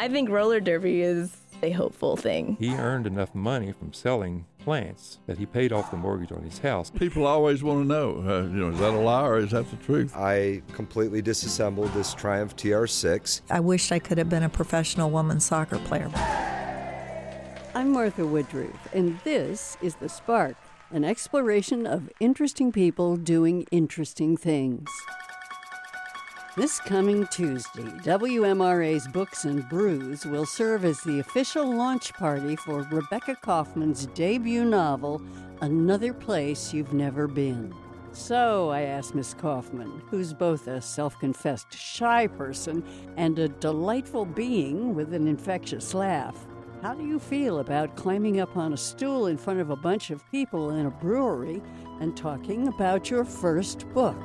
I think roller derby is a hopeful thing. He earned enough money from selling plants that he paid off the mortgage on his house. People always want to know, uh, you know, is that a lie or is that the truth? I completely disassembled this Triumph TR6. I wished I could have been a professional women's soccer player. I'm Martha Woodruff, and this is The Spark, an exploration of interesting people doing interesting things. This coming Tuesday, WMRA's Books and Brews will serve as the official launch party for Rebecca Kauffman's debut novel, Another Place You've Never Been. So I asked Miss Kauffman, who's both a self confessed shy person and a delightful being with an infectious laugh, how do you feel about climbing up on a stool in front of a bunch of people in a brewery and talking about your first book?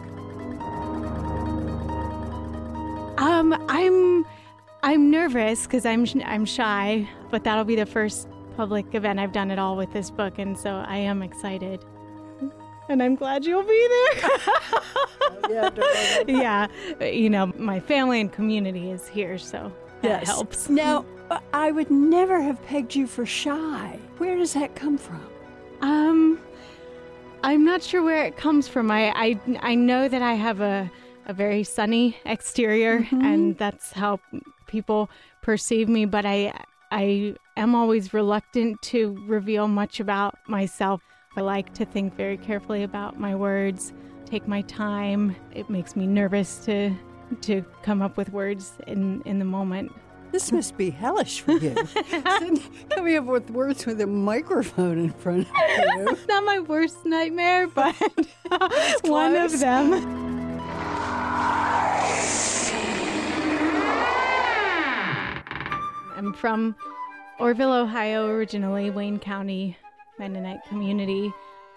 Um, I'm I'm nervous because I'm I'm shy, but that'll be the first public event I've done at all with this book, and so I am excited. And I'm glad you'll be there. yeah, you know, my family and community is here, so that yes. helps. Now, I would never have pegged you for shy. Where does that come from? Um, I'm not sure where it comes from. I I, I know that I have a a very sunny exterior, mm-hmm. and that's how people perceive me. But I, I am always reluctant to reveal much about myself. I like to think very carefully about my words, take my time. It makes me nervous to to come up with words in in the moment. This must be hellish for you. Coming up with words with a microphone in front of you. It's not my worst nightmare, but one of them. I'm from Orrville, Ohio, originally, Wayne County Mennonite community.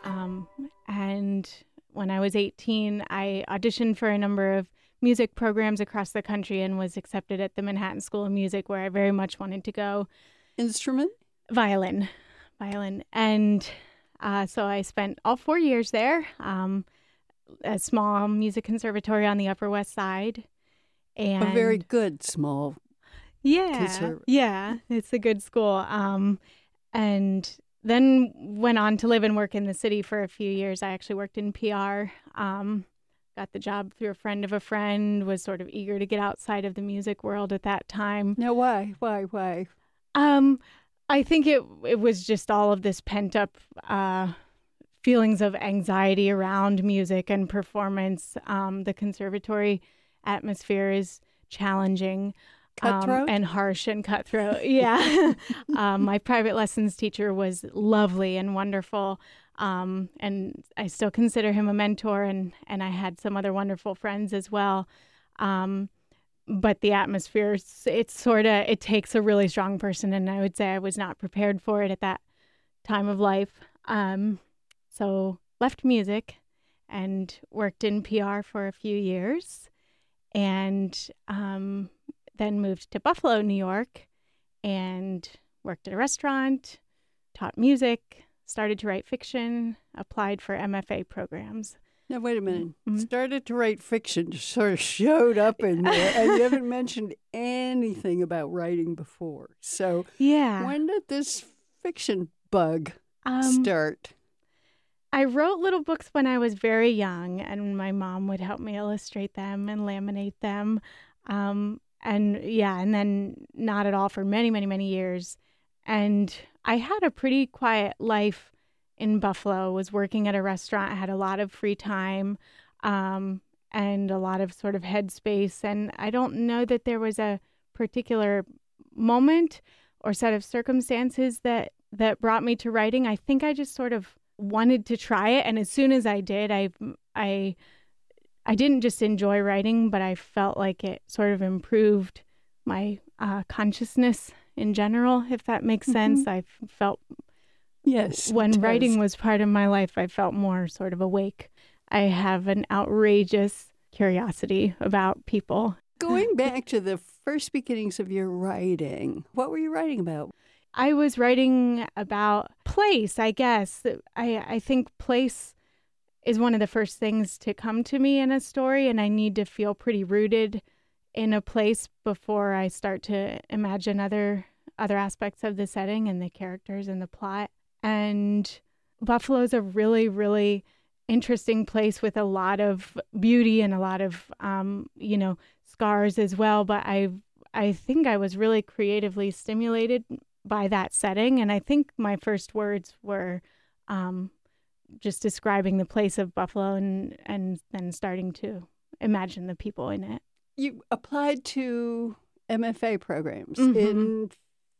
Um, and when I was 18, I auditioned for a number of music programs across the country and was accepted at the Manhattan School of Music, where I very much wanted to go. Instrument? Violin. Violin. And uh, so I spent all four years there. Um, a small music conservatory on the Upper West Side. And a very good small yeah. yeah it's a good school. Um and then went on to live and work in the city for a few years. I actually worked in pr um got the job through a friend of a friend was sort of eager to get outside of the music world at that time. Now why why why? Um i think it it was just all of this pent up uh feelings of anxiety around music and performance. Um the conservatory atmosphere is challenging Cutthroat? Um, and harsh and cutthroat. Yeah. um, my private lessons teacher was lovely and wonderful. Um, and I still consider him a mentor, and, and I had some other wonderful friends as well. Um, but the atmosphere, it's, it's sort of, it takes a really strong person, and I would say I was not prepared for it at that time of life. Um, so left music and worked in PR for a few years. And um, then moved to Buffalo, New York, and worked at a restaurant, taught music, started to write fiction, applied for MFA programs. Now, wait a minute. Mm-hmm. Started to write fiction, just sort of showed up in there, and you haven't mentioned anything about writing before. So, yeah. When did this fiction bug um, start? I wrote little books when I was very young, and my mom would help me illustrate them and laminate them. Um, and yeah, and then not at all for many, many, many years. And I had a pretty quiet life in Buffalo. Was working at a restaurant, had a lot of free time, um, and a lot of sort of headspace. And I don't know that there was a particular moment or set of circumstances that that brought me to writing. I think I just sort of wanted to try it, and as soon as I did, I I I didn't just enjoy writing, but I felt like it sort of improved my uh, consciousness in general, if that makes mm-hmm. sense. I felt yes when writing was part of my life, I felt more sort of awake. I have an outrageous curiosity about people. Going back to the first beginnings of your writing, what were you writing about? I was writing about place, I guess. I I think place is one of the first things to come to me in a story, and I need to feel pretty rooted in a place before I start to imagine other other aspects of the setting and the characters and the plot. And Buffalo is a really, really interesting place with a lot of beauty and a lot of, um, you know, scars as well. But I, I think I was really creatively stimulated by that setting, and I think my first words were um, just describing the place of Buffalo and and then starting to imagine the people in it. You applied to MFA programs Mhm. in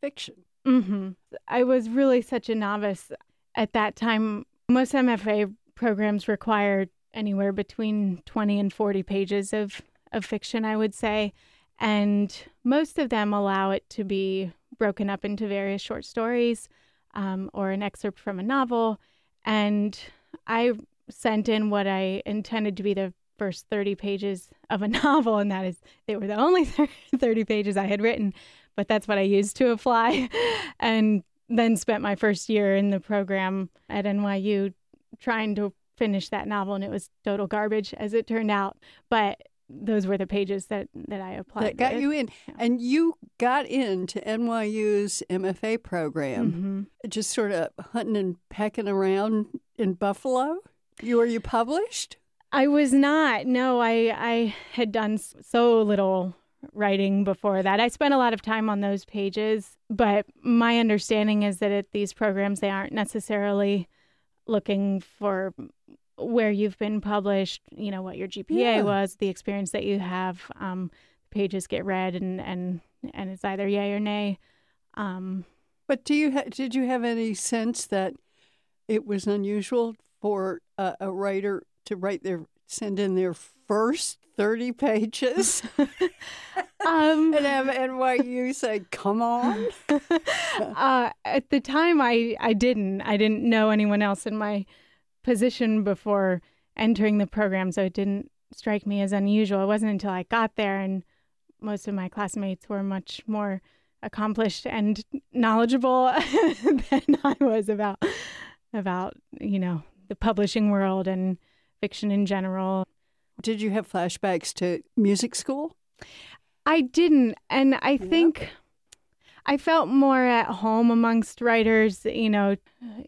fiction. hmm I was really such a novice at that time. Most MFA programs required anywhere between 20 and 40 pages of, of fiction, I would say. And most of them allow it to be broken up into various short stories um, or an excerpt from a novel. And I sent in what I intended to be the first 30 pages of a novel, and that is, they were the only 30 pages I had written, but that's what I used to apply. And then spent my first year in the program at NYU trying to finish that novel, and it was total garbage as it turned out. But those were the pages that, that I applied. that got with. you in. Yeah. And you got into NYU's MFA program, Mhm. just sort of hunting and pecking around in Buffalo. You were you published? I was not. No, I I had done so little writing before that. I spent a lot of time on those pages, but my understanding is that at these programs they aren't necessarily looking for where you've been published, you know, what your GPA Yeah. was, the experience that you have. Um, pages get read and and and it's either yay or nay. Um, But do you ha- did you have any sense that it was unusual for a, a writer to write their send in their first thirty pages um, and have NYU say, "Come on"? uh, at the time, I, I didn't. I didn't know anyone else in my position before entering the program, so it didn't strike me as unusual. It wasn't until I got there and most of my classmates were much more accomplished and knowledgeable than I was about about you know the publishing world and fiction in general. Did you have flashbacks to music school? I didn't, and I think I felt more at home amongst writers. You know,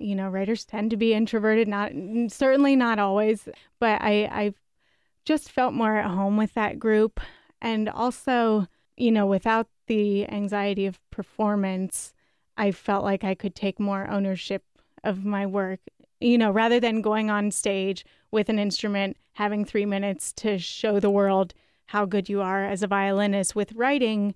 you know, writers tend to be introverted. Not certainly not always, but I I just felt more at home with that group, and also, you know, without the anxiety of performance, I felt like I could take more ownership of my work. You know, rather than going on stage with an instrument, having three minutes to show the world how good you are as a violinist with writing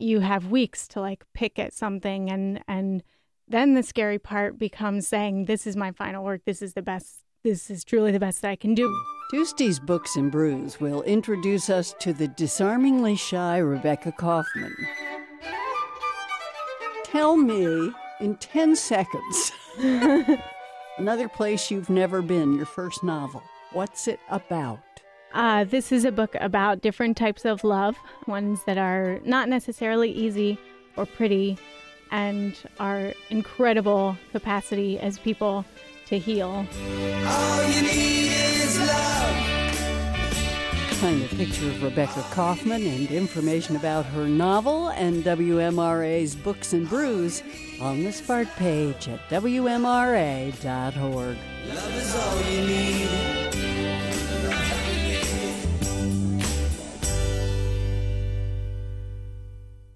you have weeks to like pick at something and and then the scary part becomes saying this is my final work this is the best this is truly the best that i can do Tuesday's Books and Brews will introduce us to the disarmingly shy Rebecca Kauffman. Tell me in 10 seconds another place you've never been, your first novel. What's it about? Uh, this is a book about different types of love ones that are not necessarily easy or pretty and our incredible capacity as people to heal All you need is love. Find a picture of Rebecca Kauffman and information about her novel and WMRA's Books and Brews on the Spark page at WMRA.org.